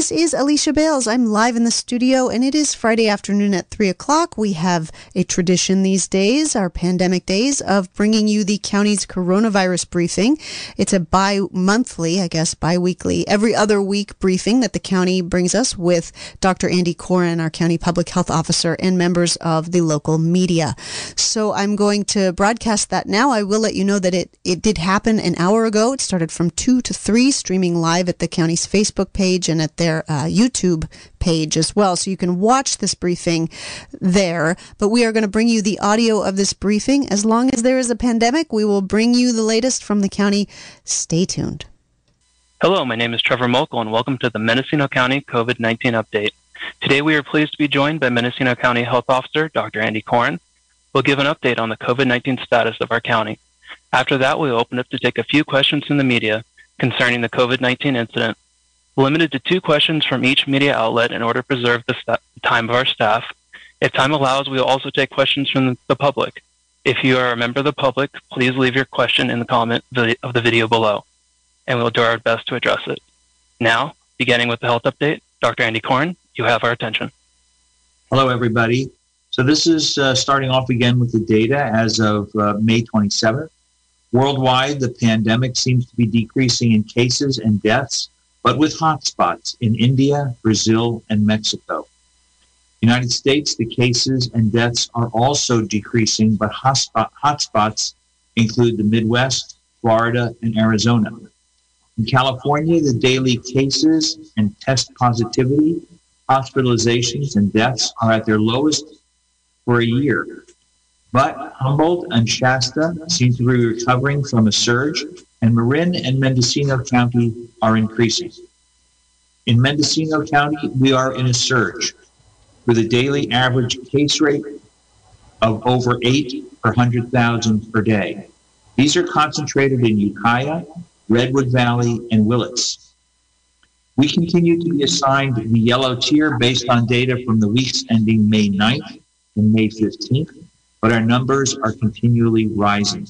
This is Alicia Bales. I'm live in the studio, and it is Friday afternoon at 3 o'clock. We have a tradition these days, our pandemic days, of bringing you the county's coronavirus briefing. It's a bi monthly, I guess, bi weekly, every other week briefing that the county brings us with Dr. Andy Coren, our county public health officer, and members of the local media. So I'm going to broadcast that now. I will let you know that it, it did happen an hour ago. It started from 2 to 3, streaming live at the county's Facebook page and at their uh, YouTube page as well. So you can watch this briefing there. But we are going to bring you the audio of this briefing. As long as there is a pandemic, we will bring you the latest from the county. Stay tuned. Hello, my name is Trevor Mokel, and welcome to the Mendocino County COVID 19 update. Today, we are pleased to be joined by Mendocino County Health Officer Dr. Andy Coren. We'll give an update on the COVID 19 status of our county. After that, we'll open up to take a few questions from the media concerning the COVID 19 incident limited to two questions from each media outlet in order to preserve the st- time of our staff. If time allows, we will also take questions from the public. If you are a member of the public, please leave your question in the comment of the video below, and we'll do our best to address it. Now, beginning with the health update, Dr. Andy Coren, you have our attention. Hello, everybody. So this is uh, starting off again with the data as of uh, May 27th. Worldwide, the pandemic seems to be decreasing in cases and deaths but with hotspots in India, Brazil, and Mexico. United States, the cases and deaths are also decreasing, but hotspot, hotspots include the Midwest, Florida, and Arizona. In California, the daily cases and test positivity, hospitalizations, and deaths are at their lowest for a year. But Humboldt and Shasta seem to be recovering from a surge and Marin and Mendocino County are increasing. In Mendocino County, we are in a surge with a daily average case rate of over 8 per 100,000 per day. These are concentrated in Ukiah, Redwood Valley, and Willits. We continue to be assigned the yellow tier based on data from the weeks ending May 9th and May 15th, but our numbers are continually rising.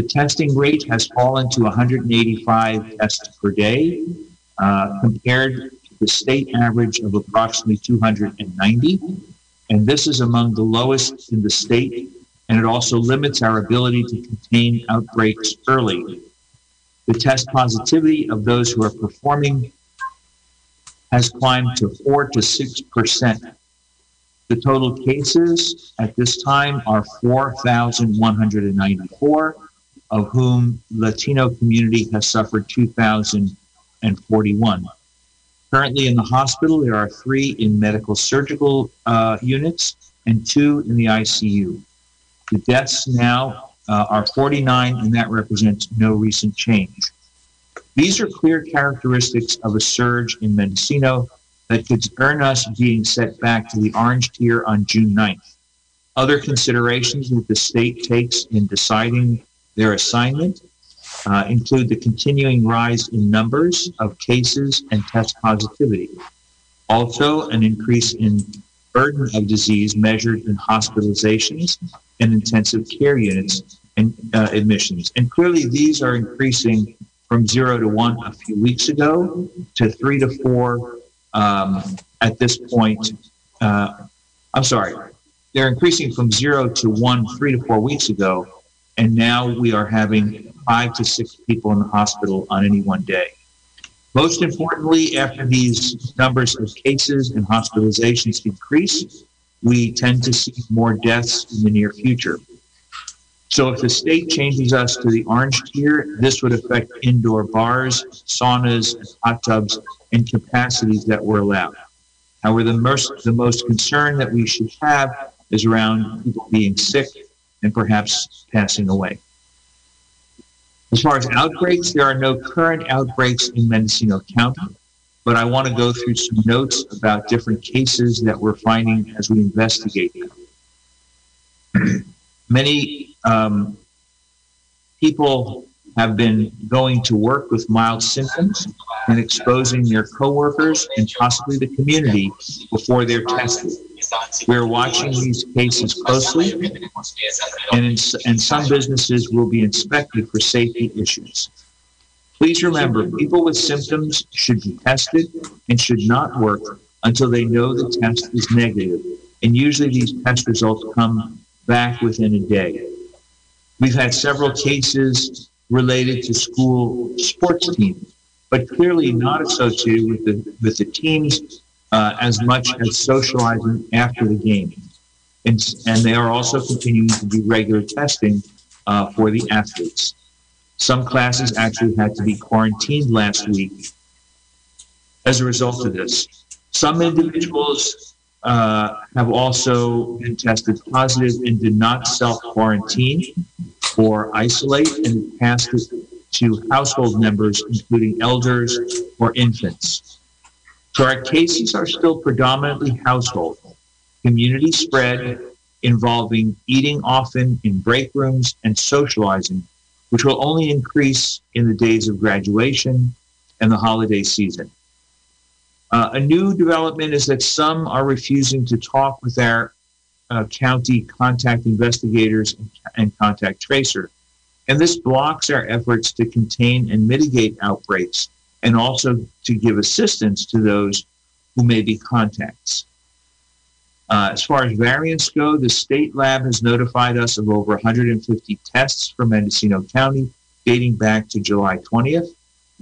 The testing rate has fallen to 185 tests per day, uh, compared to the state average of approximately 290. And this is among the lowest in the state, and it also limits our ability to contain outbreaks early. The test positivity of those who are performing has climbed to 4 to 6 percent. The total cases at this time are 4,194 of whom Latino community has suffered 2,041. Currently in the hospital, there are three in medical surgical uh, units and two in the ICU. The deaths now uh, are 49, and that represents no recent change. These are clear characteristics of a surge in Mendocino that could earn us being set back to the orange tier on June 9th. Other considerations that the state takes in deciding their assignment uh, include the continuing rise in numbers of cases and test positivity. Also, an increase in burden of disease measured in hospitalizations and intensive care units and uh, admissions. And clearly, these are increasing from zero to one a few weeks ago to three to four um, at this point. Uh, I'm sorry, they're increasing from zero to one three to four weeks ago and now we are having five to six people in the hospital on any one day. Most importantly, after these numbers of cases and hospitalizations increase, we tend to see more deaths in the near future. So if the state changes us to the orange tier, this would affect indoor bars, saunas, hot tubs, and capacities that were allowed. However, the most, the most concern that we should have is around people being sick and perhaps passing away. As far as outbreaks, there are no current outbreaks in Mendocino County, but I want to go through some notes about different cases that we're finding as we investigate them. Many um, people have been going to work with mild symptoms and exposing their coworkers and possibly the community before they're tested. We're watching these cases closely, and, in, and some businesses will be inspected for safety issues. Please remember, people with symptoms should be tested and should not work until they know the test is negative. And usually these test results come back within a day. We've had several cases related to school sports teams, but clearly not associated with the, with the teams uh, as much as socializing after the game. And, and they are also continuing to do regular testing uh, for the athletes. Some classes actually had to be quarantined last week as a result of this. Some individuals uh, have also been tested positive and did not self quarantine or isolate and passed it to household members, including elders or infants. So our cases are still predominantly household. Community spread involving eating often in break rooms and socializing, which will only increase in the days of graduation and the holiday season. Uh, a new development is that some are refusing to talk with our uh, county contact investigators and, and contact tracer. And this blocks our efforts to contain and mitigate outbreaks and also to give assistance to those who may be contacts. Uh, as far as variants go, the state lab has notified us of over 150 tests from Mendocino County dating back to July 20th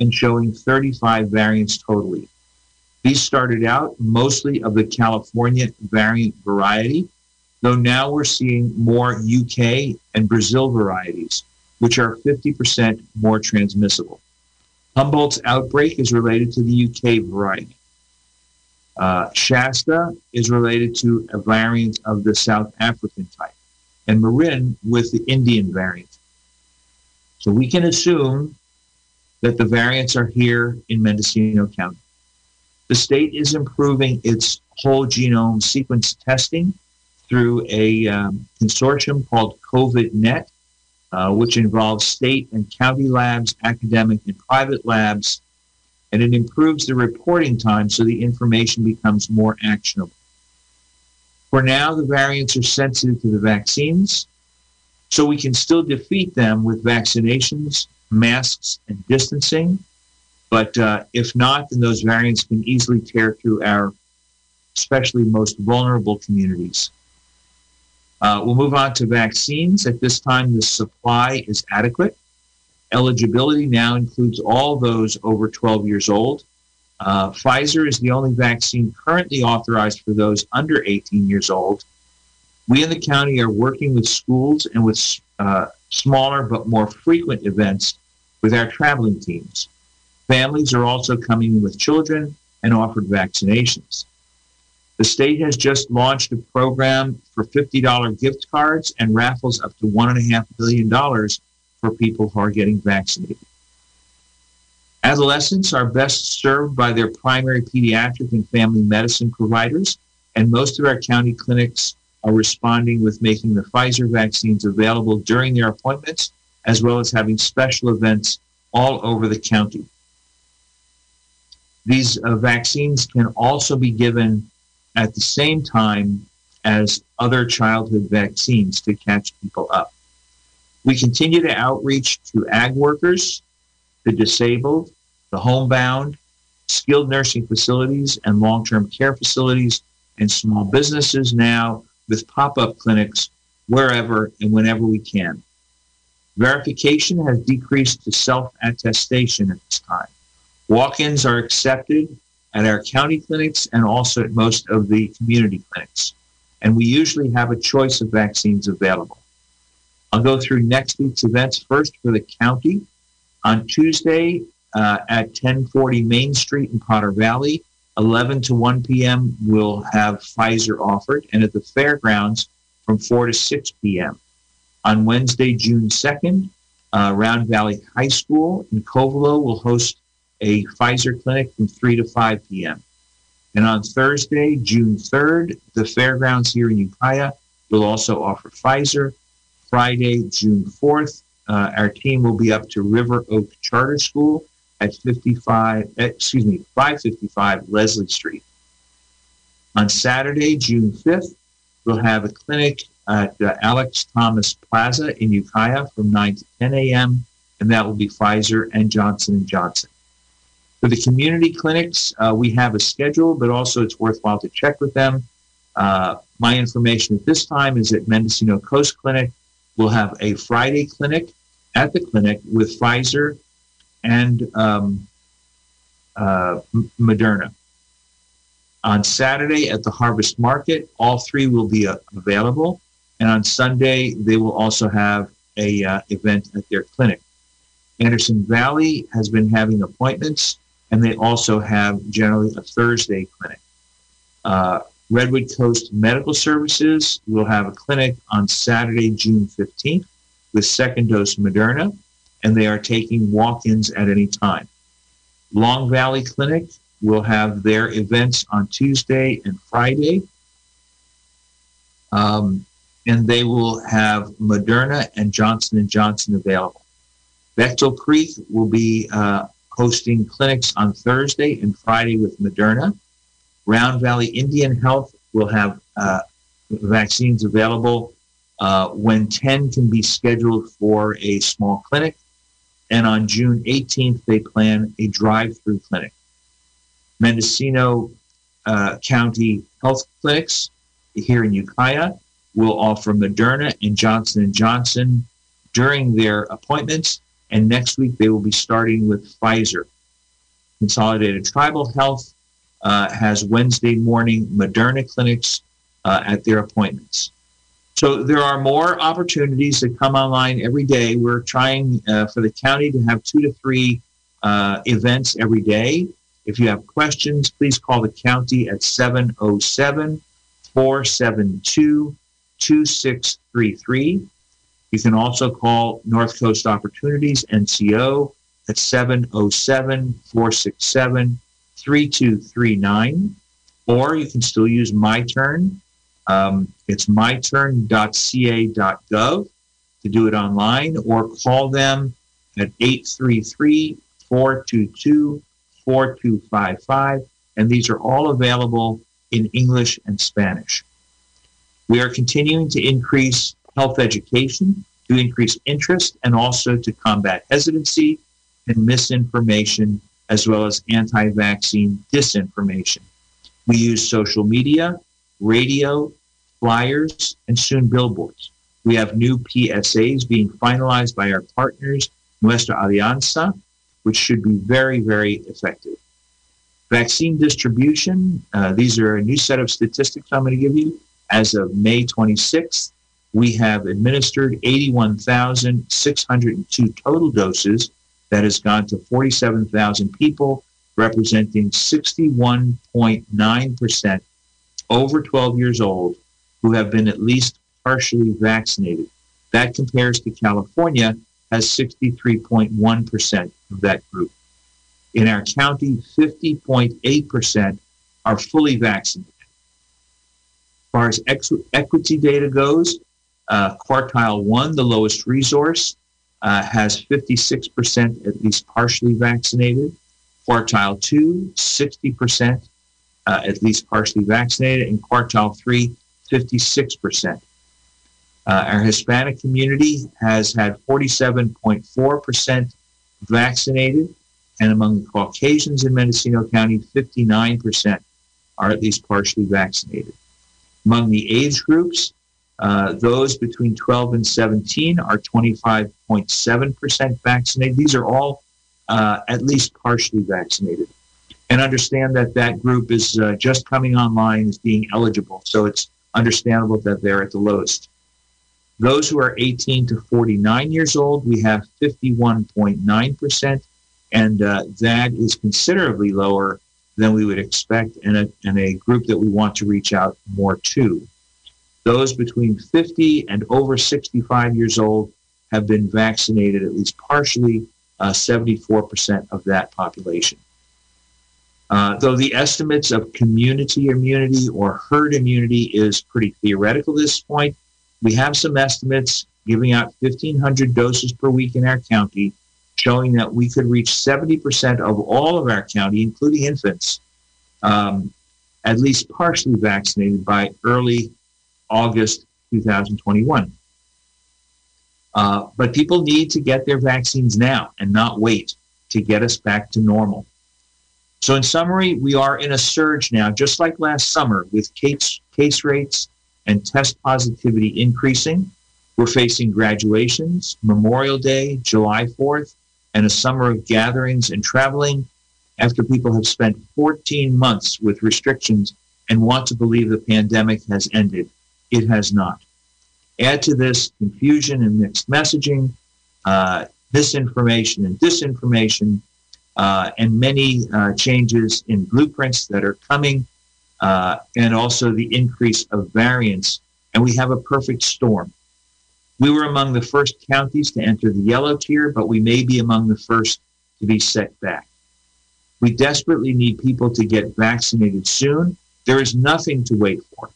and showing 35 variants totally. These started out mostly of the California variant variety, though now we're seeing more UK and Brazil varieties, which are 50% more transmissible. Humboldt's outbreak is related to the UK variety. Uh, Shasta is related to a variant of the South African type, and Marin with the Indian variant. So we can assume that the variants are here in Mendocino County. The state is improving its whole genome sequence testing through a um, consortium called COVIDNet, uh, which involves state and county labs, academic and private labs, and it improves the reporting time so the information becomes more actionable. For now, the variants are sensitive to the vaccines, so we can still defeat them with vaccinations, masks, and distancing. But uh, if not, then those variants can easily tear through our especially most vulnerable communities. Uh, we'll move on to vaccines. At this time, the supply is adequate. Eligibility now includes all those over 12 years old. Uh, Pfizer is the only vaccine currently authorized for those under 18 years old. We in the county are working with schools and with uh, smaller but more frequent events with our traveling teams. Families are also coming with children and offered vaccinations. The state has just launched a program for $50 gift cards and raffles up to $1.5 billion for people who are getting vaccinated. Adolescents are best served by their primary pediatric and family medicine providers, and most of our county clinics are responding with making the Pfizer vaccines available during their appointments, as well as having special events all over the county. These uh, vaccines can also be given at the same time as other childhood vaccines to catch people up. We continue to outreach to ag workers, the disabled, the homebound, skilled nursing facilities, and long term care facilities, and small businesses now with pop up clinics wherever and whenever we can. Verification has decreased to self attestation at this time. Walk ins are accepted at our county clinics and also at most of the community clinics. And we usually have a choice of vaccines available. I'll go through next week's events first for the county. On Tuesday uh, at 1040 Main Street in Potter Valley, 11 to 1 p.m., we'll have Pfizer offered, and at the fairgrounds from 4 to 6 p.m. On Wednesday, June 2nd, uh, Round Valley High School in Covelo will host a Pfizer clinic from 3 to 5 p.m. And on Thursday, June 3rd, the fairgrounds here in Ukiah will also offer Pfizer. Friday, June 4th, uh, our team will be up to River Oak Charter School at 55, eh, excuse me, 555 Leslie Street. On Saturday, June 5th, we'll have a clinic at uh, Alex Thomas Plaza in Ukiah from 9 to 10 a.m. and that will be Pfizer and Johnson & Johnson. For the community clinics, uh, we have a schedule, but also it's worthwhile to check with them. Uh, my information at this time is that Mendocino Coast Clinic will have a Friday clinic at the clinic with Pfizer and um, uh, Moderna. On Saturday at the Harvest Market, all three will be uh, available. And on Sunday, they will also have a uh, event at their clinic. Anderson Valley has been having appointments, and they also have generally a Thursday clinic. Uh, Redwood Coast Medical Services will have a clinic on Saturday, June 15th, with second dose Moderna, and they are taking walk ins at any time. Long Valley Clinic will have their events on Tuesday and Friday. Um, and they will have Moderna and Johnson Johnson available. Baechtel Creek will be uh, hosting clinics on Thursday and Friday with Moderna. Round Valley Indian Health will have uh, vaccines available uh, when 10 can be scheduled for a small clinic. And on June 18th, they plan a drive through clinic. Mendocino uh, County Health Clinics here in Ukiah will offer Moderna and Johnson & Johnson during their appointments. And next week, they will be starting with Pfizer. Consolidated Tribal Health uh, has Wednesday morning Moderna clinics uh, at their appointments. So there are more opportunities that come online every day. We're trying uh, for the county to have two to three uh, events every day. If you have questions, please call the county at 707 472 2633. You can also call North Coast Opportunities NCO at 707 467 3239. Or you can still use My Turn. Um, it's myturn.ca.gov to do it online or call them at 833 422 4255. And these are all available in English and Spanish. We are continuing to increase health education to increase interest and also to combat hesitancy and misinformation, as well as anti vaccine disinformation. We use social media, radio, flyers, and soon billboards. We have new PSAs being finalized by our partners, Nuestra Alianza, which should be very, very effective. Vaccine distribution, uh, these are a new set of statistics I'm going to give you. As of May 26th, we have administered 81,602 total doses. That has gone to 47,000 people, representing 61.9% over 12 years old who have been at least partially vaccinated. That compares to California has 63.1% of that group. In our county, 50.8% are fully vaccinated As far as equity data goes, uh, quartile one, the lowest resource, uh, has 56% at least partially vaccinated. Quartile two, 60% uh, at least partially vaccinated. And quartile three, 56%. Uh, our Hispanic community has had 47.4% vaccinated. And among the Caucasians in Mendocino County, 59% are at least partially vaccinated. Among the age groups, uh, those between 12 and 17 are 25.7% vaccinated. These are all uh, at least partially vaccinated. And understand that that group is uh, just coming online as being eligible. So it's understandable that they're at the lowest. Those who are 18 to 49 years old, we have 51.9%, and uh, that is considerably lower than we would expect in a, in a group that we want to reach out more to. Those between 50 and over 65 years old have been vaccinated at least partially, uh, 74% of that population. Uh, though the estimates of community immunity or herd immunity is pretty theoretical at this point, we have some estimates giving out 1,500 doses per week in our county showing that we could reach 70% of all of our county, including infants, um, at least partially vaccinated by early August 2021. Uh, but people need to get their vaccines now and not wait to get us back to normal. So, in summary, we are in a surge now, just like last summer, with case, case rates and test positivity increasing. We're facing graduations, Memorial Day, July 4th, and a summer of gatherings and traveling after people have spent 14 months with restrictions and want to believe the pandemic has ended. It has not. Add to this confusion and mixed messaging, uh, misinformation and disinformation, uh, and many uh, changes in blueprints that are coming, uh, and also the increase of variants. And we have a perfect storm. We were among the first counties to enter the yellow tier, but we may be among the first to be set back. We desperately need people to get vaccinated soon. There is nothing to wait for.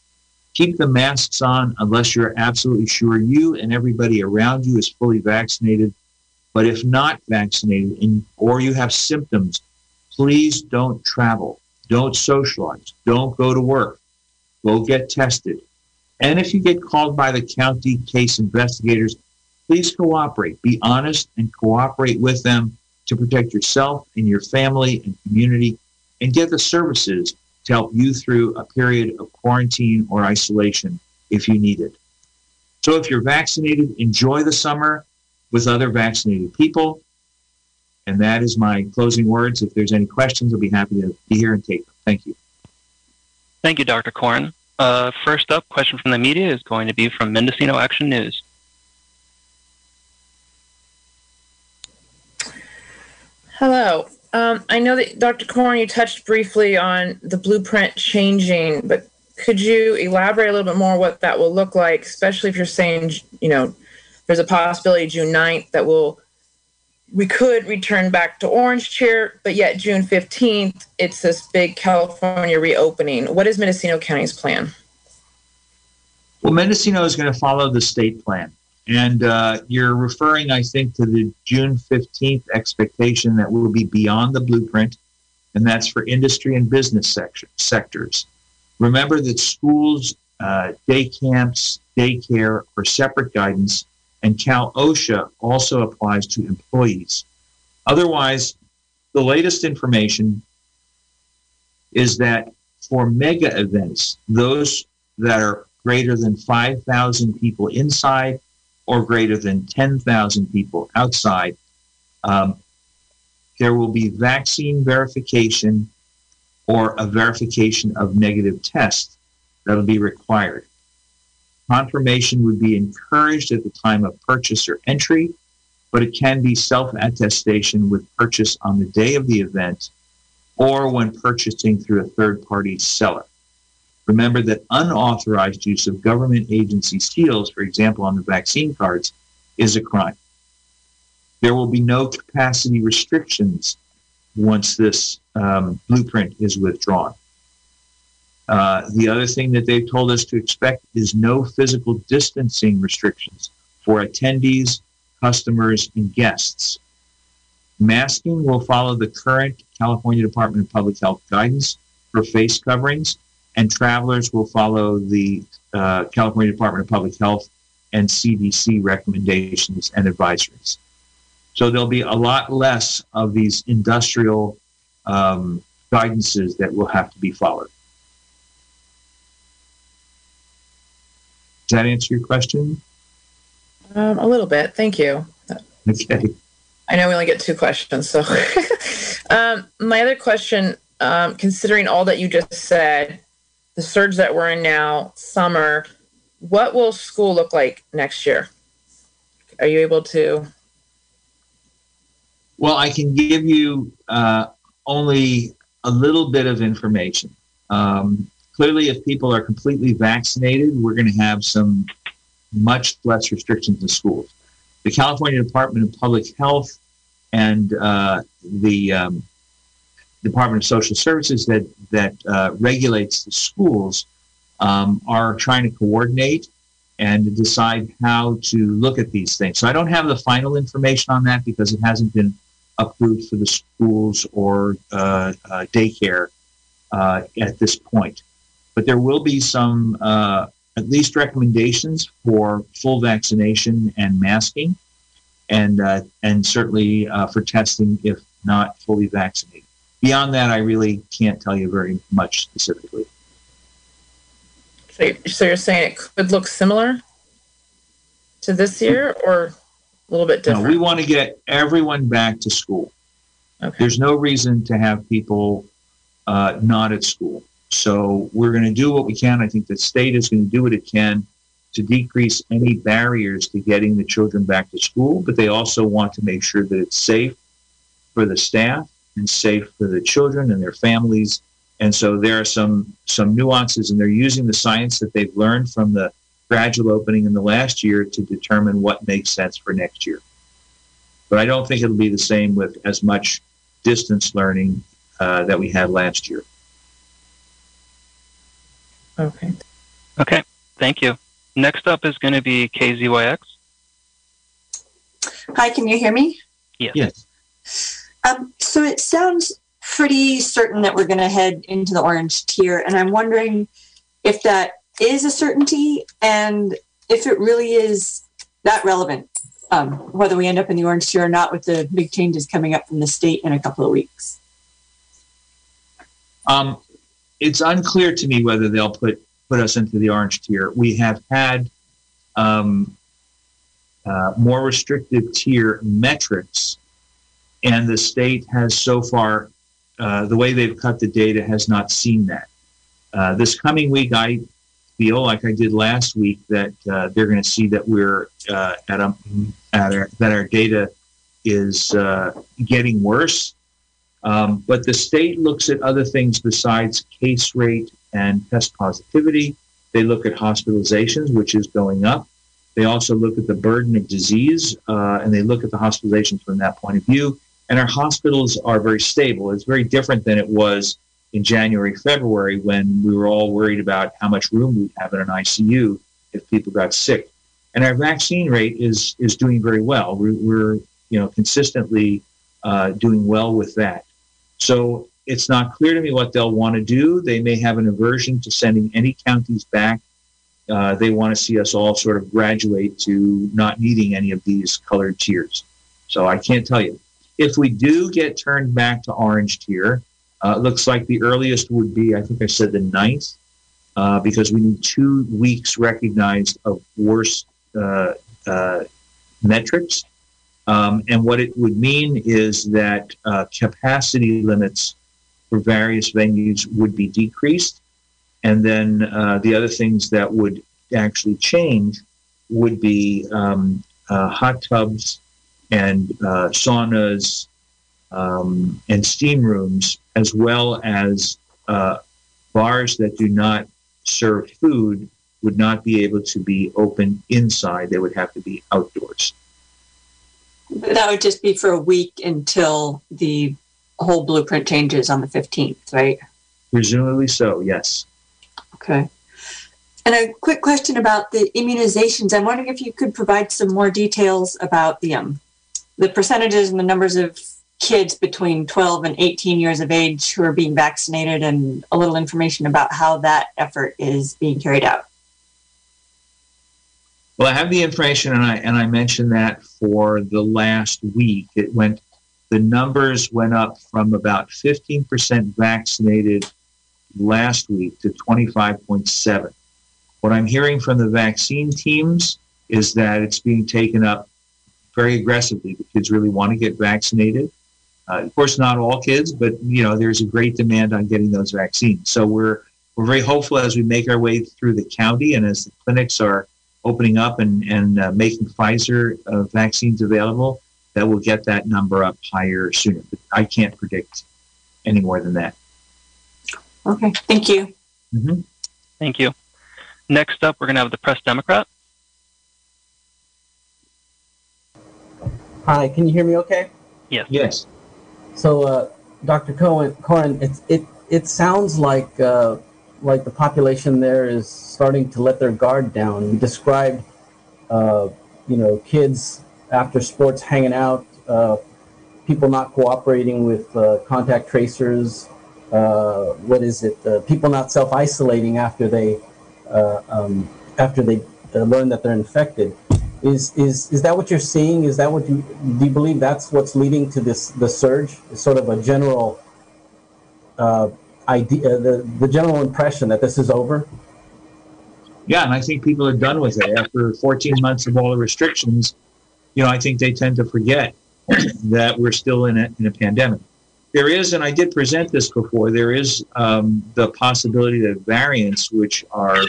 Keep the masks on unless you're absolutely sure you and everybody around you is fully vaccinated. But if not vaccinated and, or you have symptoms, please don't travel. Don't socialize. Don't go to work. Go get tested. And if you get called by the county case investigators, please cooperate. Be honest and cooperate with them to protect yourself and your family and community and get the services to help you through a period of quarantine or isolation if you need it. So if you're vaccinated, enjoy the summer with other vaccinated people. And that is my closing words. If there's any questions, I'll be happy to be here and take them. Thank you. Thank you, Dr. Coren. Uh, first up, question from the media is going to be from Mendocino Action News. Hello. Um, I know that Dr. Coren, you touched briefly on the blueprint changing, but could you elaborate a little bit more what that will look like, especially if you're saying, you know, there's a possibility June 9th that will we could return back to orange chair, but yet June 15th, it's this big California reopening. What is Mendocino County's plan? Well, Mendocino is going to follow the state plan. And uh, you're referring, I think, to the June 15th expectation that will be beyond the blueprint, and that's for industry and business sector, sectors. Remember that schools, uh, day camps, daycare are separate guidance, and Cal OSHA also applies to employees. Otherwise, the latest information is that for mega events, those that are greater than 5,000 people inside or greater than 10,000 people outside, um, there will be vaccine verification or a verification of negative test that'll be required. Confirmation would be encouraged at the time of purchase or entry, but it can be self attestation with purchase on the day of the event or when purchasing through a third party seller. Remember that unauthorized use of government agency seals, for example, on the vaccine cards, is a crime. There will be no capacity restrictions once this um, blueprint is withdrawn. Uh, the other thing that they've told us to expect is no physical distancing restrictions for attendees, customers, and guests. Masking will follow the current California Department of Public Health guidance for face coverings and travelers will follow the uh, California Department of Public Health and CDC recommendations and advisories. So there'll be a lot less of these industrial um, guidances that will have to be followed. Does that answer your question? Um, a little bit. Thank you. Okay. I know we only get two questions. So, um, my other question, um, considering all that you just said, the surge that we're in now, summer, what will school look like next year? Are you able to? Well, I can give you uh, only a little bit of information. Um, clearly, if people are completely vaccinated, we're going to have some much less restrictions in schools. The California Department of Public Health and uh, the um, Department of Social Services that that uh, regulates the schools um, are trying to coordinate and decide how to look at these things. So I don't have the final information on that because it hasn't been approved for the schools or uh, uh, daycare uh, at this point. But there will be some uh, at least recommendations for full vaccination and masking, and uh, and certainly for testing if not fully vaccinated. Beyond that, I really can't tell you very much specifically. So, so you're saying it could look similar to this year, or a little bit different? No, we want to get everyone back to school. Okay. There's no reason to have people uh, not at school. So we're going to do what we can. I think the state is going to do what it can to decrease any barriers to getting the children back to school, but they also want to make sure that it's safe for the staff and safe for the children and their families. And so there are some some nuances, and they're using the science that they've learned from the gradual opening in the last year to determine what makes sense for next year. But I don't think it'll be the same with as much distance learning uh, that we had last year. Okay. Okay, thank you. Next up is going to be KZYX. Hi, can you hear me? Yes. Yes. Um, so it sounds pretty certain that we're going to head into the orange tier, and I'm wondering if that is a certainty and if it really is that relevant, um, whether we end up in the orange tier or not, with the big changes coming up from the state in a couple of weeks. Um, it's unclear to me whether they'll put put us into the orange tier. We have had um, uh, more restrictive tier metrics, and the state has so far, uh, the way they've cut the data has not seen that. Uh, this coming week, I feel like I did last week that uh, they're going to see that we're uh, at a at our, that our data is uh, getting worse um, but the state looks at other things besides case rate and test positivity. They look at hospitalizations, which is going up. They also look at the burden of disease, uh, and they look at the hospitalizations from that point of view. And our hospitals are very stable. It's very different than it was in January, February, when we were all worried about how much room we'd have in an ICU if people got sick. And our vaccine rate is is doing very well. We're, you know consistently uh, doing well with that. So it's not clear to me what they'll want to do. They may have an aversion to sending any counties back. Uh, they want to see us all sort of graduate to not needing any of these colored tiers. So I can't tell you. If we do get turned back to orange tier, uh, looks like the earliest would be, I think I said the ninth, uh, because we need two weeks recognized of worse uh, uh, metrics. Um, and what it would mean is that uh, capacity limits for various venues would be decreased. And then uh, the other things that would actually change would be um, hot tubs and uh, saunas um, and steam rooms, as well as uh, bars that do not serve food would not be able to be open inside. They would have to be outdoors. But that would just be for a week until the whole blueprint changes on the 15th, right? Presumably so, yes. Okay. And a quick question about the immunizations. I'm wondering if you could provide some more details about the um, the percentages and the numbers of kids between 12 and 18 years of age who are being vaccinated, and a little information about how that effort is being carried out. Well, I have the information, and I and I mentioned that for the last week. It went, the numbers went up from about 15% vaccinated last week to 25.7. What I'm hearing from the vaccine teams is that it's being taken up very aggressively. The kids really want to get vaccinated. Uh, of course, not all kids, but you know, there's a great demand on getting those vaccines. So we're we're very hopeful as we make our way through the county and as the clinics are opening up and, and uh, making Pfizer uh, vaccines available, that we'll get that number up higher sooner. But I can't predict any more than that. Okay, thank you. Mm-hmm. Thank you. Next up, we're going to have the Press Democrat. Hi, can you hear me okay? Yes. Yes. So, uh, Dr. Cohen, Coren, it's, it, it sounds like, uh, like the population there is starting to let their guard down. You described, uh, you know, kids after sports hanging out, uh, people not cooperating with uh, contact tracers. Uh, what is it? Uh, people not self isolating after they um, after they uh, learn that they're infected. Is, is, is that what you're seeing? Is that what you, do you believe that's what's leading to this, the surge? It's sort of a general uh, idea, the, the general impression that this is over? Yeah, and I think people are done with it after 14 months of all the restrictions. You know, I think they tend to forget that we're still in a, in a pandemic. There is, and I did present this before, there is um, the possibility that variants, which are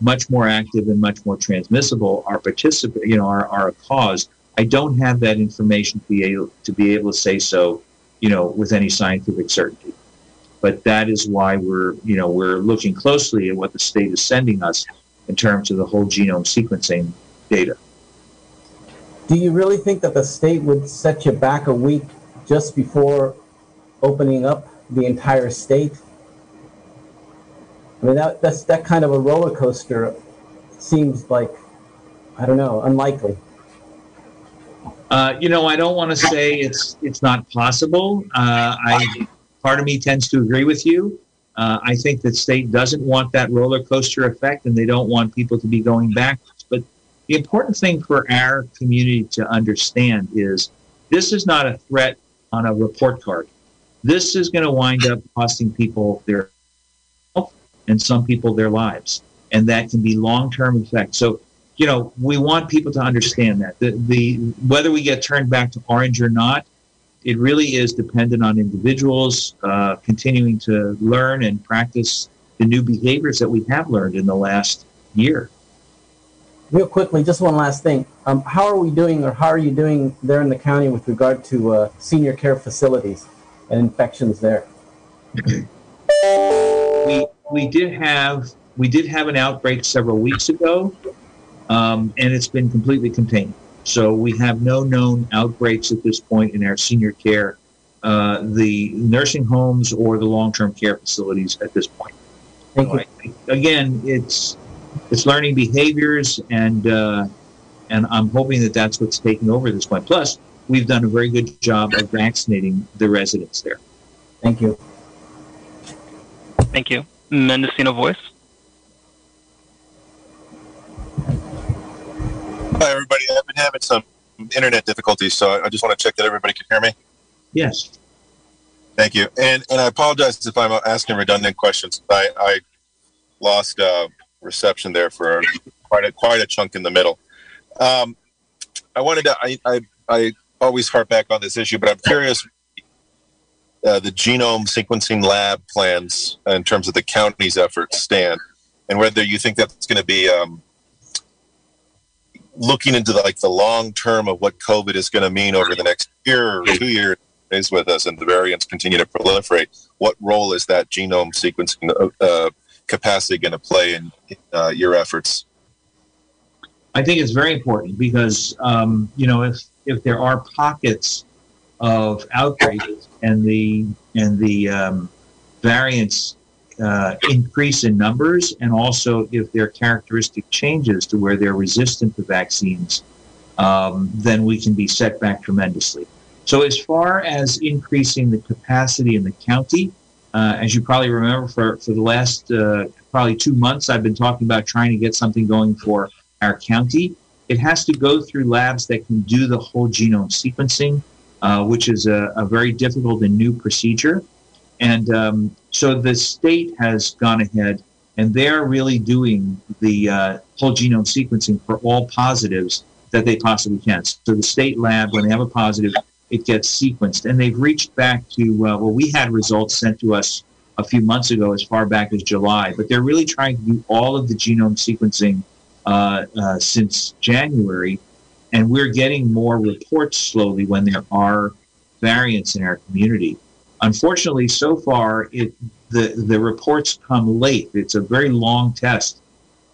much more active and much more transmissible, are you know, are, are a cause. I don't have that information to be able to be able to say so, you know, with any scientific certainty. But that is why we're, you know, we're looking closely at what the state is sending us in terms of the whole genome sequencing data. Do you really think that the state would set you back a week just before opening up the entire state? I mean, that, that's that kind of a roller coaster seems like, I don't know, unlikely. Uh, you know, I don't want to say it's it's not possible. Uh, I part of me tends to agree with you. Uh, I think that state doesn't want that roller coaster effect, and they don't want people to be going backwards. But the important thing for our community to understand is this is not a threat on a report card. This is going to wind up costing people their and some people their lives, and that can be long-term effects. So, you know, we want people to understand that the, the whether we get turned back to orange or not it really is dependent on individuals uh, continuing to learn and practice the new behaviors that we have learned in the last year. Real quickly, just one last thing. Um, how are we doing, or how are you doing there in the county with regard to uh, senior care facilities and infections there? we we did have we did have an outbreak several weeks ago, um, and it's been completely contained. So we have no known outbreaks at this point in our senior care, uh, the nursing homes or the long-term care facilities at this point. Thank so you. I, again, it's it's learning behaviors, and uh, and I'm hoping that that's what's taking over at this point. Plus, we've done a very good job of vaccinating the residents there. Thank you. Thank you. Mendocino Voice. Hi, everybody. I've been having some internet difficulties, so I just want to check that everybody can hear me. Yes. Thank you. And and I apologize if I'm asking redundant questions. I, I lost uh, reception there for quite a quite a chunk in the middle. Um, I wanted to. I, I I always harp back on this issue, but I'm curious. Uh, the genome sequencing lab plans in terms of the county's efforts stand, and whether you think that's going to be um, looking into the, like the long term of what COVID is going to mean over the next year or two years is with us, and the variants continue to proliferate. What role is that genome sequencing uh, uh capacity going to play in uh, your efforts? I think it's very important because um, you know if if there are pockets of outbreaks and the and the um, variants uh, increase in numbers, and also if there are characteristic changes to where they're resistant to vaccines, um, then we can be set back tremendously. So, as far as increasing the capacity in the county, uh, as you probably remember, for, for the last uh, probably two months, I've been talking about trying to get something going for our county. It has to go through labs that can do the whole genome sequencing, uh, which is a, a, very difficult and new procedure. And um, so the state has gone ahead and they're really doing the uh, whole genome sequencing for all positives that they possibly can. So the state lab, when they have a positive, it gets sequenced. And they've reached back to, uh, well, we had results sent to us a few months ago, as far back as July, but they're really trying to do all of the genome sequencing uh, uh, since January. And we're getting more reports slowly when there are variants in our community. Unfortunately, so far, it the the reports come late. It's a very long test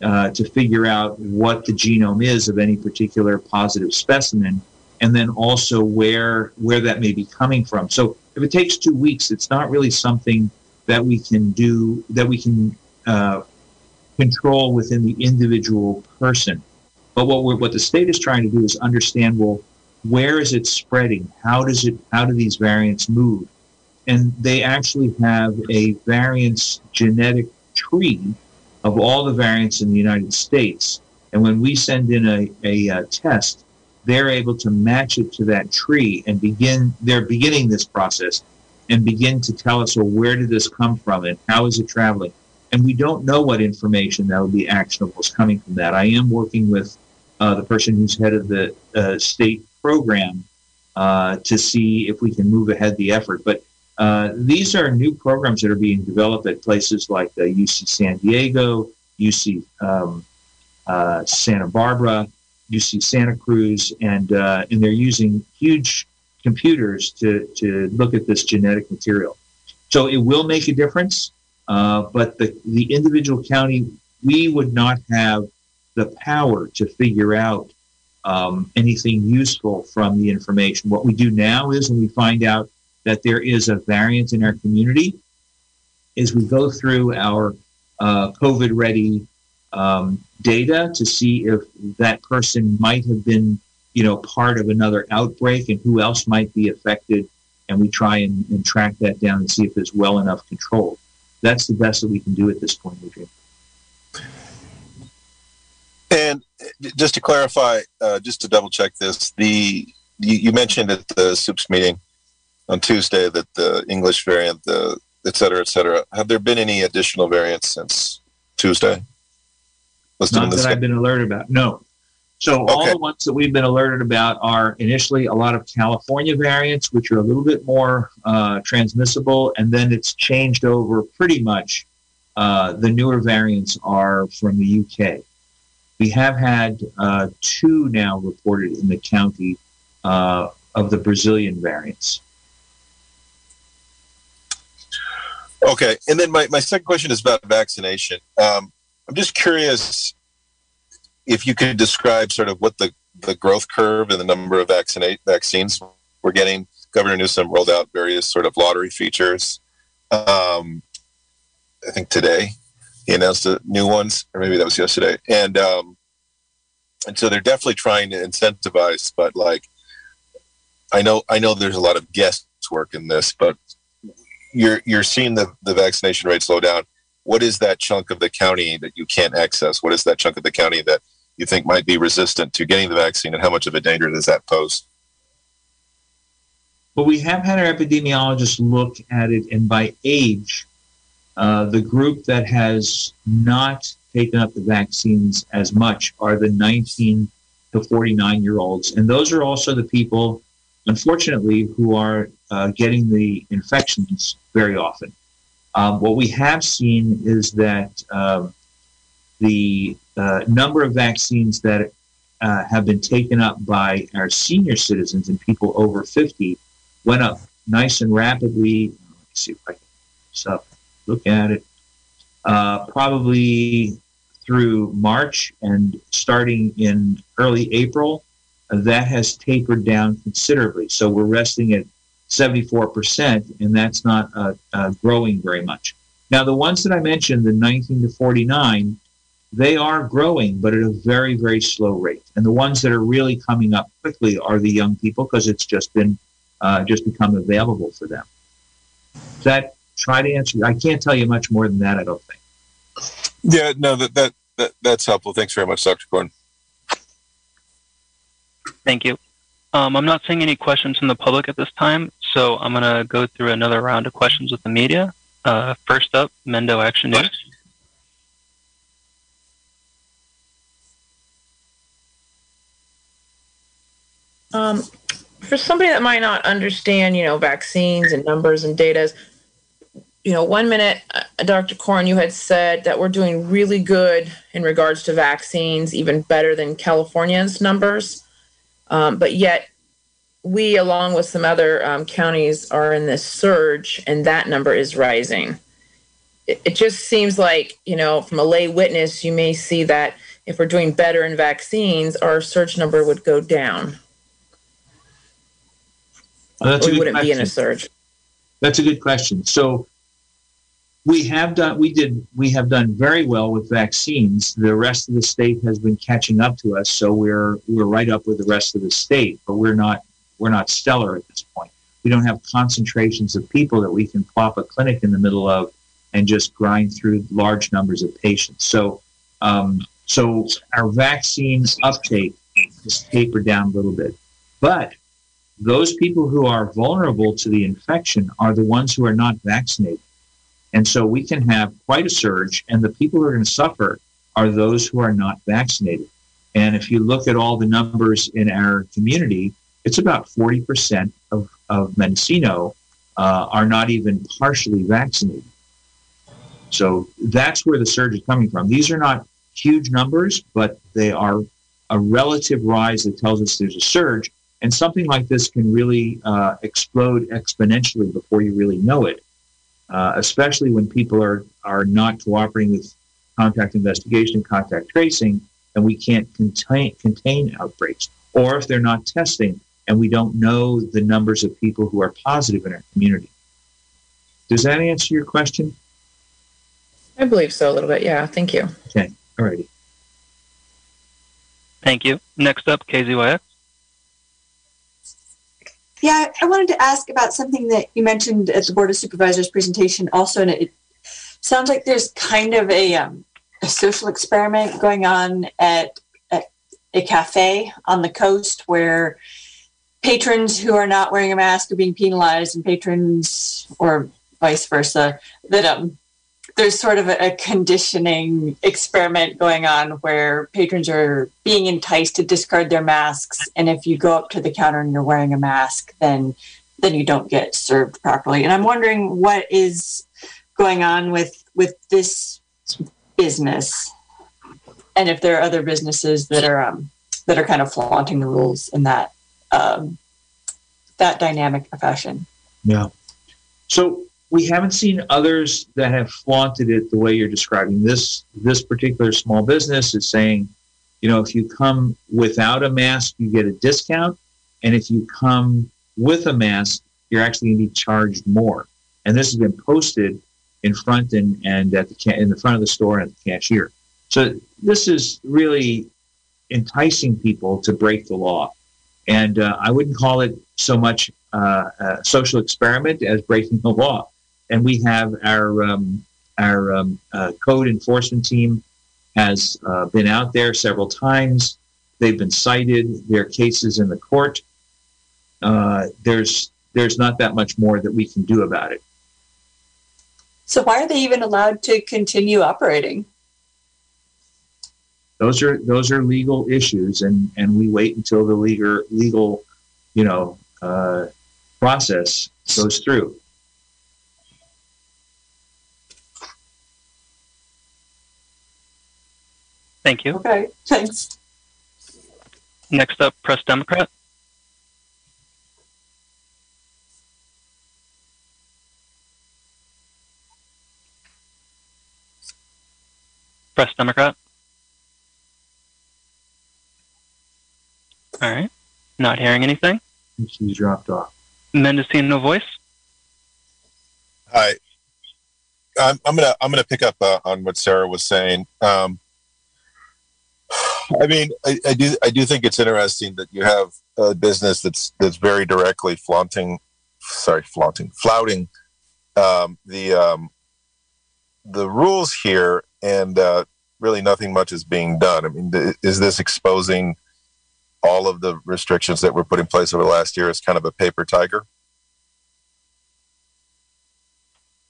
uh, to figure out what the genome is of any particular positive specimen, and then also where where that may be coming from. So if it takes two weeks, it's not really something that we can do that we can uh, control within the individual person. But what what the state is trying to do is understand well where is it spreading? How does it how do these variants move? and they actually have a variance genetic tree of all the variants in the United States. And when we send in a, a, a test, they're able to match it to that tree and begin, they're beginning this process and begin to tell us, well, where did this come from and how is it traveling? And we don't know what information that will be actionable is coming from that. I am working with uh, the person who's head of the uh, state program uh, to see if we can move ahead the effort. But uh, these are new programs that are being developed at places like UC uh, San Diego, UC um, uh, Santa Barbara, UC Santa Cruz, and and they're using huge computers to, to look at this genetic material. So it will make a difference, but the, the individual county, we would not have the power to figure out um, anything useful from the information. What we do now is when we find out that there is a variant in our community, is we go through our uh, COVID ready um, data to see if that person might have been you know, part of another outbreak and who else might be affected. And we try and, and track that down and see if it's well enough controlled. That's the best that we can do at this point, Adrian. And just to clarify, uh, just to double check this, the you, you, mentioned at the SUPS meeting on Tuesday that the English variant, the et cetera, et cetera. Have there been any additional variants since Tuesday? Not that I've been alerted about. No, so okay. all the ones that we've been alerted about are initially a lot of California variants, which are a little bit more uh, transmissible, and then it's changed over pretty much. Uh, the newer variants are from the UK. We have had uh, two now reported in the county uh, of the Brazilian variants. Okay, and then my, my second question is about vaccination. Um, I'm just curious if you could describe sort of what the, the growth curve and the number of vaccinate vaccines we're getting. Governor Newsom rolled out various sort of lottery features. Um, I think today he announced the new ones, or maybe that was yesterday. And um, and so they're definitely trying to incentivize, but like I know I know there's a lot of guesswork in this, but you're you're seeing the, the vaccination rate slow down. What is that chunk of the county that you can't access? What is that chunk of the county that you think might be resistant to getting the vaccine, and how much of a danger does that pose? Well, we have had our epidemiologists look at it, and by age, uh, the group that has not taken up the vaccines as much are the 19 to 49 year olds. And those are also the people, unfortunately, who are uh, getting the infections very often. Um, what we have seen is that uh, the uh, number of vaccines that uh, have been taken up by our senior citizens and people over 50 went up nice and rapidly. Let's see if I can so look at it. Uh, probably through March and starting in early April, uh, that has tapered down considerably. So we're resting at 74%, and that's not uh, uh, growing very much. Now, the ones that I mentioned, the 19 to 49, they are growing, but at a very, very slow rate. And the ones that are really coming up quickly are the young people because it's just been uh, just become available for them. That try to answer? I can't tell you much more than that. I don't think. Yeah, no, that that, that that's helpful. Thanks very much, Dr. Coren. Thank you. Um, I'm not seeing any questions from the public at this time, so I'm going to go through another round of questions with the media. Uh, first up, Mendo Action News. Um, for somebody that might not understand, you know, vaccines and numbers and data, you know, one minute, uh, Dr. Coren, you had said that we're doing really good in regards to vaccines, even better than California's numbers. Um, but yet, we, along with some other um, counties, are in this surge, and that number is rising. It, it just seems like, you know, from a lay witness, you may see that if we're doing better in vaccines, our surge number would go down. That's we wouldn't question. be in a surge. That's a good question. So we have done we did we have done very well with vaccines. The rest of the state has been catching up to us, so we're we're right up with the rest of the state, but we're not we're not stellar at this point. We don't have concentrations of people that we can plop a clinic in the middle of and just grind through large numbers of patients. So, um, so our vaccine uptake has tapered down a little bit. But those people who are vulnerable to the infection are the ones who are not vaccinated. And so we can have quite a surge, and the people who are going to suffer are those who are not vaccinated. And if you look at all the numbers in our community, it's about 40% of, of Mendocino uh, are not even partially vaccinated. So that's where the surge is coming from. These are not huge numbers, but they are a relative rise that tells us there's a surge. And something like this can really uh, explode exponentially before you really know it, uh, especially when people are, are not cooperating with contact investigation, contact tracing, and we can't contain, contain outbreaks. Or if they're not testing and we don't know the numbers of people who are positive in our community. Does that answer your question? I believe so a little bit. Yeah. Thank you. Okay. All righty. Thank you. Next up, KZYX. Yeah, I wanted to ask about something that you mentioned at the Board of Supervisors presentation also, and it sounds like there's kind of a, um, a social experiment going on at, at a cafe on the coast where patrons who are not wearing a mask are being penalized and patrons or vice versa that um, there's sort of a, conditioning experiment going on where patrons are being enticed to discard their masks. And if you go up to the counter and you're wearing a mask then then you don't get served properly. And i'm wondering what is going on with with this business and if there are other businesses that are um, that are kind of flaunting the rules in that um, that dynamic fashion. Yeah. So we haven't seen others that have flaunted it the way you're describing. This this particular small business is saying, you know, if you come without a mask, you get a discount, and if you come with a mask, you're actually going to be charged more. And this has been posted in front and, and at the in the front of the store and at the cashier. So this is really enticing people to break the law. And uh, I wouldn't call it so much uh, a social experiment as breaking the law and we have our um, our um, uh, code enforcement team has uh, been out there several times. They've been cited. There are cases in the court. Uh, there's there's not that much more that we can do about it. So why are they even allowed to continue operating? Those are those are legal issues, and and we wait until the legal legal, you know, uh, process goes through. Thank you. Okay, thanks. Next up, Press Democrat. Press Democrat. All right. Not hearing anything. She's dropped off. Mendocino Voice. Hi. I'm, I'm gonna I'm gonna pick up uh, on what Sarah was saying. Um, I mean, I, I, do I do think it's interesting that you have a business that's that's very directly flaunting, sorry, flaunting, flouting um, the um, the rules here, and uh, really nothing much is being done. I mean, th- is this exposing all of the restrictions that were put in place over the last year as kind of a paper tiger?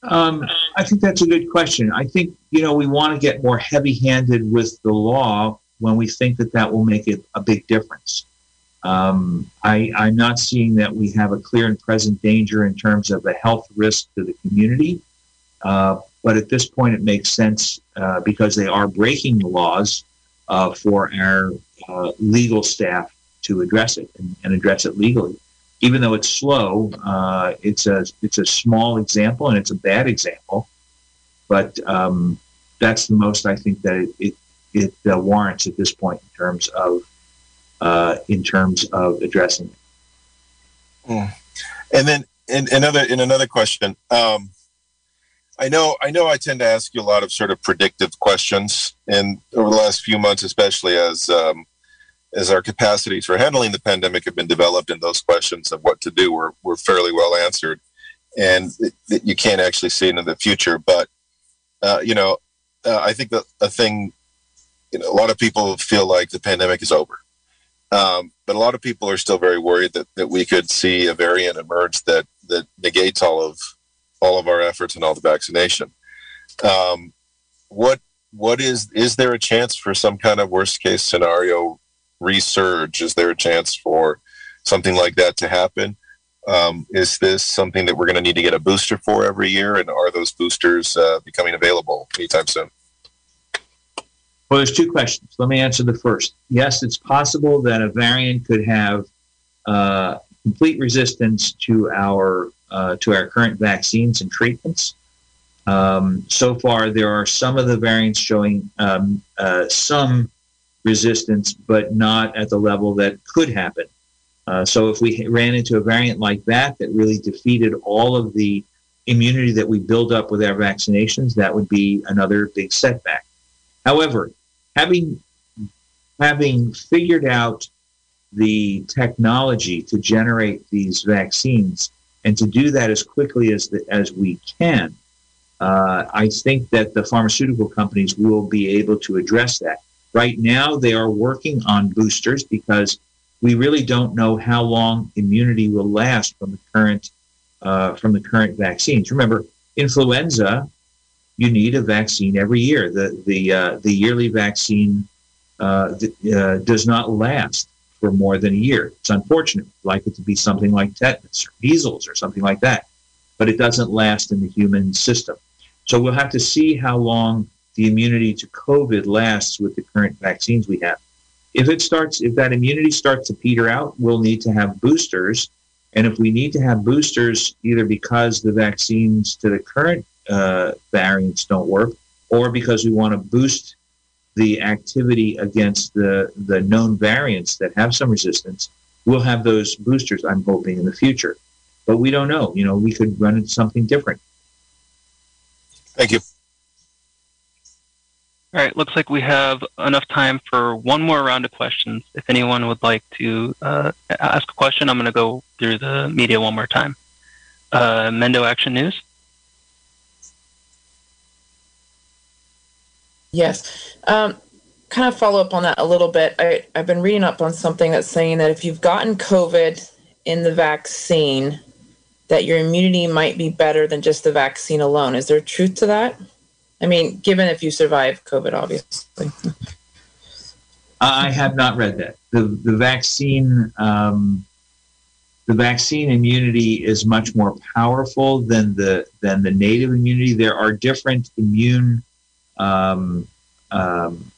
Um, I think that's a good question. I think you know we want to get more heavy-handed with the law when we think that that will make it a big difference. Um, I, I'm not seeing that we have a clear and present danger in terms of a health risk to the community. Uh, but at this point, it makes sense uh, because they are breaking the laws uh, for our uh, legal staff to address it and, and, address it legally. Even though it's slow, uh, it's a it's a small example and it's a bad example, but um, that's the most I think that it, it it uh, warrants at this point in terms of uh, in terms of addressing it. Mm. And then in another in another question, um, I know I know I tend to ask you a lot of sort of predictive questions, and over the last few months, especially as um, as our capacities for handling the pandemic have been developed, and those questions of what to do were were fairly well answered, and you can't actually see into the future, but uh, you know, uh, I think that a thing, you know, a lot of people feel like the pandemic is over. Um, but a lot of people are still very worried that, that we could see a variant emerge that, that negates all of all of our efforts and all the vaccination. Um, what what is is there a chance for some kind of worst case scenario resurge? Is there a chance for something like that to happen? Um, is this something that we're going to need to get a booster for every year? And are those boosters uh, becoming available anytime soon? Well, there's two questions. Let me answer the first. Yes, it's possible that a variant could have uh, complete resistance to our uh, to our current vaccines and treatments. Um, so far, there are some of the variants showing um, uh, some resistance, but not at the level that could happen. Uh, so if we ran into a variant like that that really defeated all of the immunity that we build up with our vaccinations, that would be another big setback. However, having having figured out the technology to generate these vaccines and to do that as quickly as the, as we can, uh, I think that the pharmaceutical companies will be able to address that. Right now, they are working on boosters because we really don't know how long immunity will last from the current uh, from the current vaccines. Remember, influenza, you need a vaccine every year. The the uh, the yearly vaccine uh, uh does not last for more than a year. It's unfortunate. I'd like it to be something like tetanus or measles or something like that, but it doesn't last in the human system. So we'll have to see how long the immunity to COVID lasts with the current vaccines we have. If it starts, if that immunity starts to peter out, we'll need to have boosters. And if we need to have boosters, either because the vaccines to the current uh, variants don't work, or because we want to boost the activity against the, the known variants that have some resistance, we'll have those boosters, I'm hoping, in the future. But we don't know. You know, we could run into something different. Thank you. All right, looks like we have enough time for one more round of questions. If anyone would like to uh, ask a question, I'm going to go through the media one more time. Uh, Mendo Action News. Yes. Um, kind of follow up on that a little bit. I, I've been reading up on something that's saying that if you've gotten COVID in the vaccine, that your immunity might be better than just the vaccine alone. Is there truth to that? I mean, given if you survive COVID, obviously. I have not read that. The the vaccine um, the vaccine immunity is much more powerful than the than the native immunity. There are different immune um, um,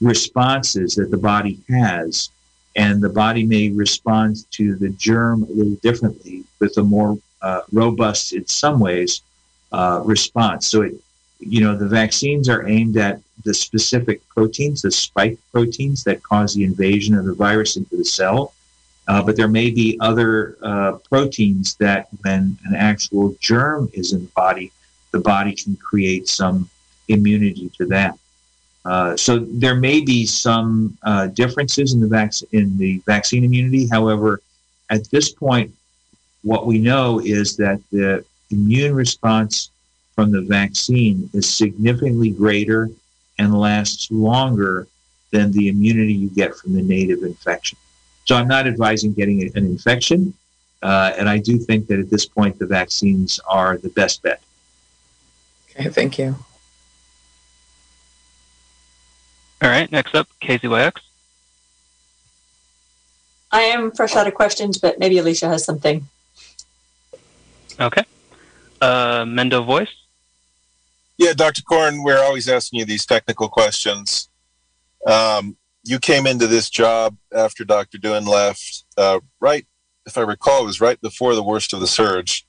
responses that the body has, and the body may respond to the germ a little differently with a more uh, robust, in some ways, uh, response. So it you know, the vaccines are aimed at the specific proteins, the spike proteins that cause the invasion of the virus into the cell. Uh, but there may be other uh, proteins that, when an actual germ is in the body, the body can create some immunity to that. Uh, so there may be some uh, differences in the vac- in the vaccine immunity. However, at this point, what we know is that the immune response from the vaccine is significantly greater and lasts longer than the immunity you get from the native infection. So I'm not advising getting an infection, uh, and I do think that at this point the vaccines are the best bet. Okay, thank you. All right, next up, KZYX. I am fresh out of questions, but maybe Alicia has something. Okay. Uh, Mendo Voice. Yeah, Dr. Coren, we're always asking you these technical questions. Um, you came into this job after Dr. Doohan left, uh, right, if I recall, it was right before the worst of the surge.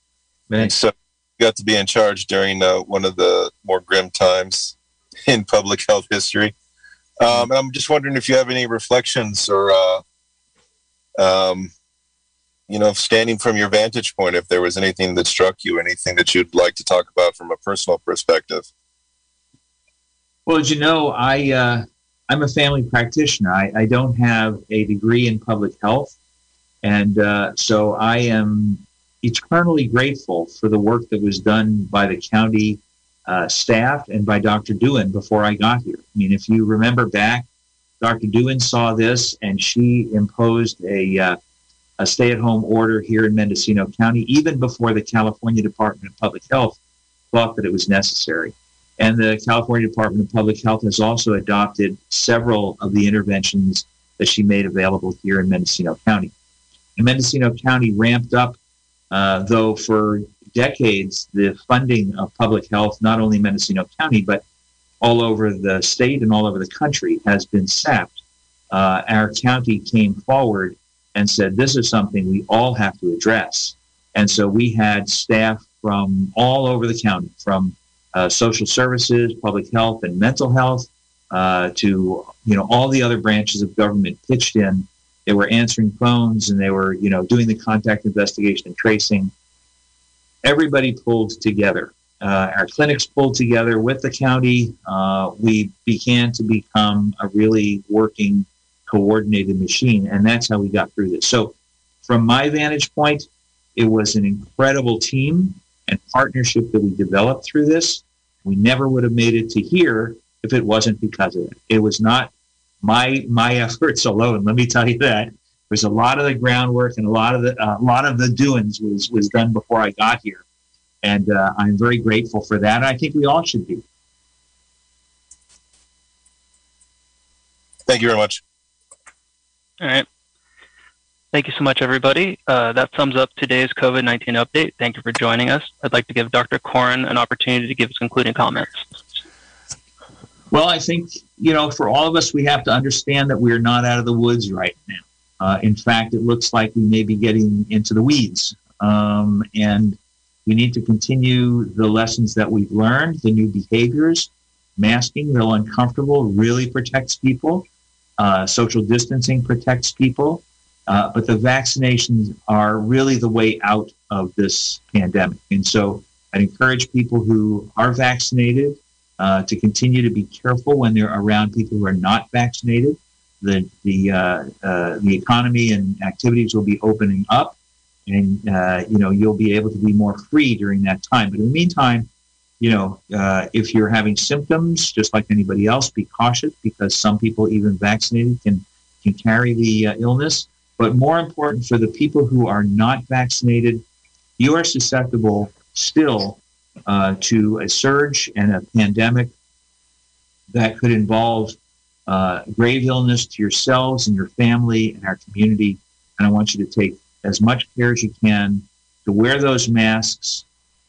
And so you got to be in charge during uh, one of the more grim times in public health history. Um, and I'm just wondering if you have any reflections or, uh, um, you know, standing from your vantage point, if there was anything that struck you, anything that you'd like to talk about from a personal perspective. Well, as you know, I uh, I'm a family practitioner. I, I, don't have a degree in public health, and uh, so I am eternally grateful for the work that was done by the county uh, staff and by Dr. Doohan before I got here. I mean, if you remember back, Dr. Doohan saw this and she imposed a, uh, a stay at home order here in Mendocino County, even before the California Department of Public Health thought that it was necessary. And the California Department of Public Health has also adopted several of the interventions that she made available here in Mendocino County. And Mendocino County ramped up, uh, though, for decades, the funding of public health, not only in Mendocino County, but all over the state and all over the country, has been sapped. Uh, our county came forward and said, This is something we all have to address. And so we had staff from all over the county, from uh, social services, public health, and mental health, uh, to you know all the other branches of government pitched in. They were answering phones and they were you know doing the contact investigation and tracing. Everybody pulled together. Uh, our clinics pulled together with the county. Uh, we began to become a really working, coordinated machine, and that's how we got through this. So, from my vantage point, it was an incredible team and partnership that we developed through this. We never would have made it to here if it wasn't because of it. It was not my my efforts alone. Let me tell you that. There's a lot of the groundwork and a lot of the a uh, lot of the doings was was done before I got here, and uh, I'm very grateful for that. I think we all should be. Thank you very much. All right. Thank you so much, everybody. Uh, that sums up today's COVID 19 update. Thank you for joining us. I'd like to give Dr. Coren an opportunity to give his concluding comments. Well, I think, you know, for all of us, we have to understand that we're not out of the woods right now. Uh, in fact, it looks like we may be getting into the weeds. Um, and we need to continue the lessons that we've learned, the new behaviors. Masking, though uncomfortable, really protects people. Uh, social distancing protects people. Uh, but the vaccinations are really the way out of this pandemic. And so I'd encourage people who are vaccinated uh, to continue to be careful when they're around people who are not vaccinated. The the uh, uh the economy and activities will be opening up, and uh, you know you'll be able to be more free during that time. But in the meantime, you know uh, if you're having symptoms, just like anybody else, be cautious because some people, even vaccinated, can can carry the illness. But more important for the people who are not vaccinated, you are susceptible still uh, to a surge and a pandemic that could involve uh, grave illness to yourselves and your family and our community. And I want you to take as much care as you can to wear those masks,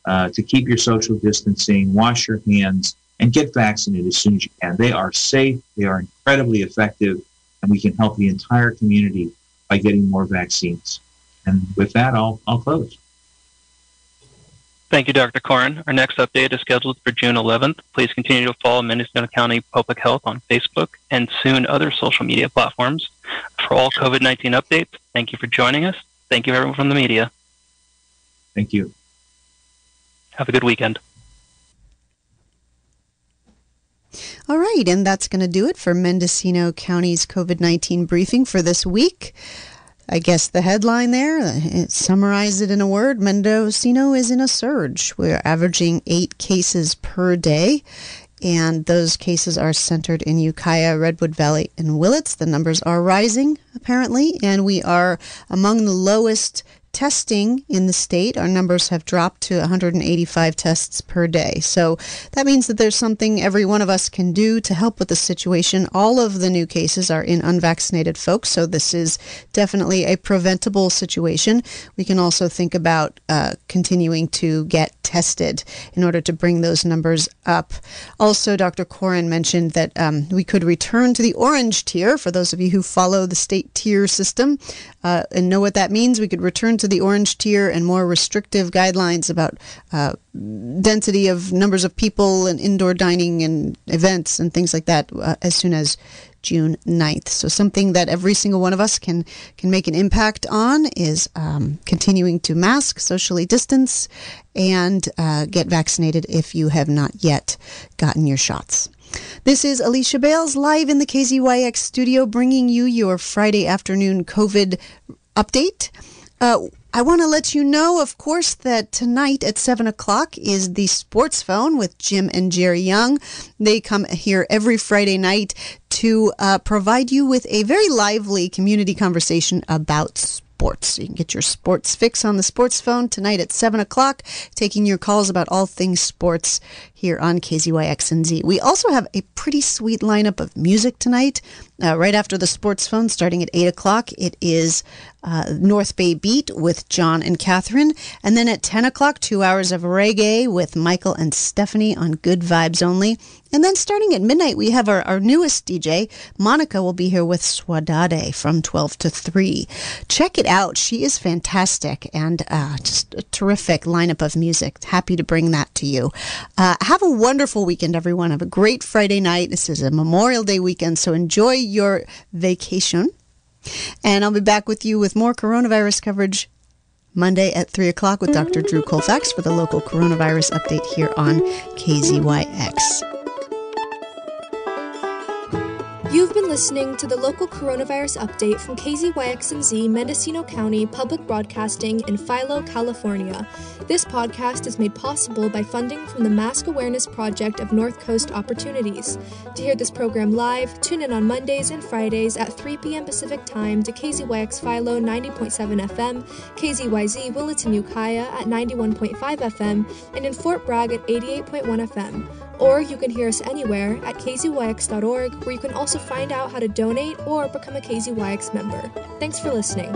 uh, to keep your social distancing, wash your hands, and get vaccinated as soon as you can. They are safe, they are incredibly effective, and we can help the entire community by getting more vaccines. And with that, I'll, I'll close. Thank you, Dr. Coren. Our next update is scheduled for June 11th. Please continue to follow Mendocino County Public Health on Facebook and soon other social media platforms. For all COVID 19 updates, thank you for joining us. Thank you, everyone from the media. Thank you. Have a good weekend. All right, and that's going to do it for Mendocino County's COVID 19 briefing for this week. I guess the headline there, it summarized it in a word Mendocino is in a surge. We're averaging eight cases per day, and those cases are centered in Ukiah, Redwood Valley, and Willits. The numbers are rising, apparently, and we are among the lowest testing in the state, our numbers have dropped to 185 tests per day. So that means that there's something every one of us can do to help with the situation. All of the new cases are in unvaccinated folks, so this is definitely a preventable situation. We can also think about uh, continuing to get tested in order to bring those numbers up. Also, Dr. Coren mentioned that um, we could return to the orange tier for those of you who follow the state tier system uh, and know what that means. We could return to the orange tier and more restrictive guidelines about uh, density of numbers of people and indoor dining and events and things like that uh, as soon as June 9th. So something that every single one of us can can make an impact on is um, continuing to mask, socially distance, and uh, get vaccinated if you have not yet gotten your shots. This is Alicia Bales live in the KZYX studio bringing you your Friday afternoon COVID update. Uh, I want to let you know, of course, that tonight at 7 o'clock is the Sports Phone with Jim and Jerry Young. They come here every Friday night to uh, provide you with a very lively community conversation about sports. You can get your sports fix on the Sports Phone tonight at 7 o'clock, taking your calls about all things sports here on KZYX&Z. We also have a pretty sweet lineup of music tonight. Uh, right after the sports phone, starting at 8 o'clock, it is uh, North Bay Beat with John and Catherine. And then at 10 o'clock, two hours of reggae with Michael and Stephanie on Good Vibes Only. And then starting at midnight, we have our, our newest DJ, Monica, will be here with Saudade from 12 to 3. Check it out. She is fantastic and uh, just a terrific lineup of music. Happy to bring that to you. Uh, have a wonderful weekend, everyone. Have a great Friday night. This is a Memorial Day weekend, so enjoy your vacation. And I'll be back with you with more coronavirus coverage Monday at 3 o'clock with Dr. Drew Colfax for the local coronavirus update here on KZYX. You've been listening to the local coronavirus update from KZYX&Z Mendocino County Public Broadcasting in Philo, California. This podcast is made possible by funding from the Mask Awareness Project of North Coast Opportunities. To hear this program live, tune in on Mondays and Fridays at 3 p.m. Pacific Time to KZYX Philo 90.7 FM, KZYZ Williton Ukiah at 91.5 FM, and in Fort Bragg at 88.1 FM. Or you can hear us anywhere at kzyx.org, where you can also find out how to donate or become a KZYX member. Thanks for listening.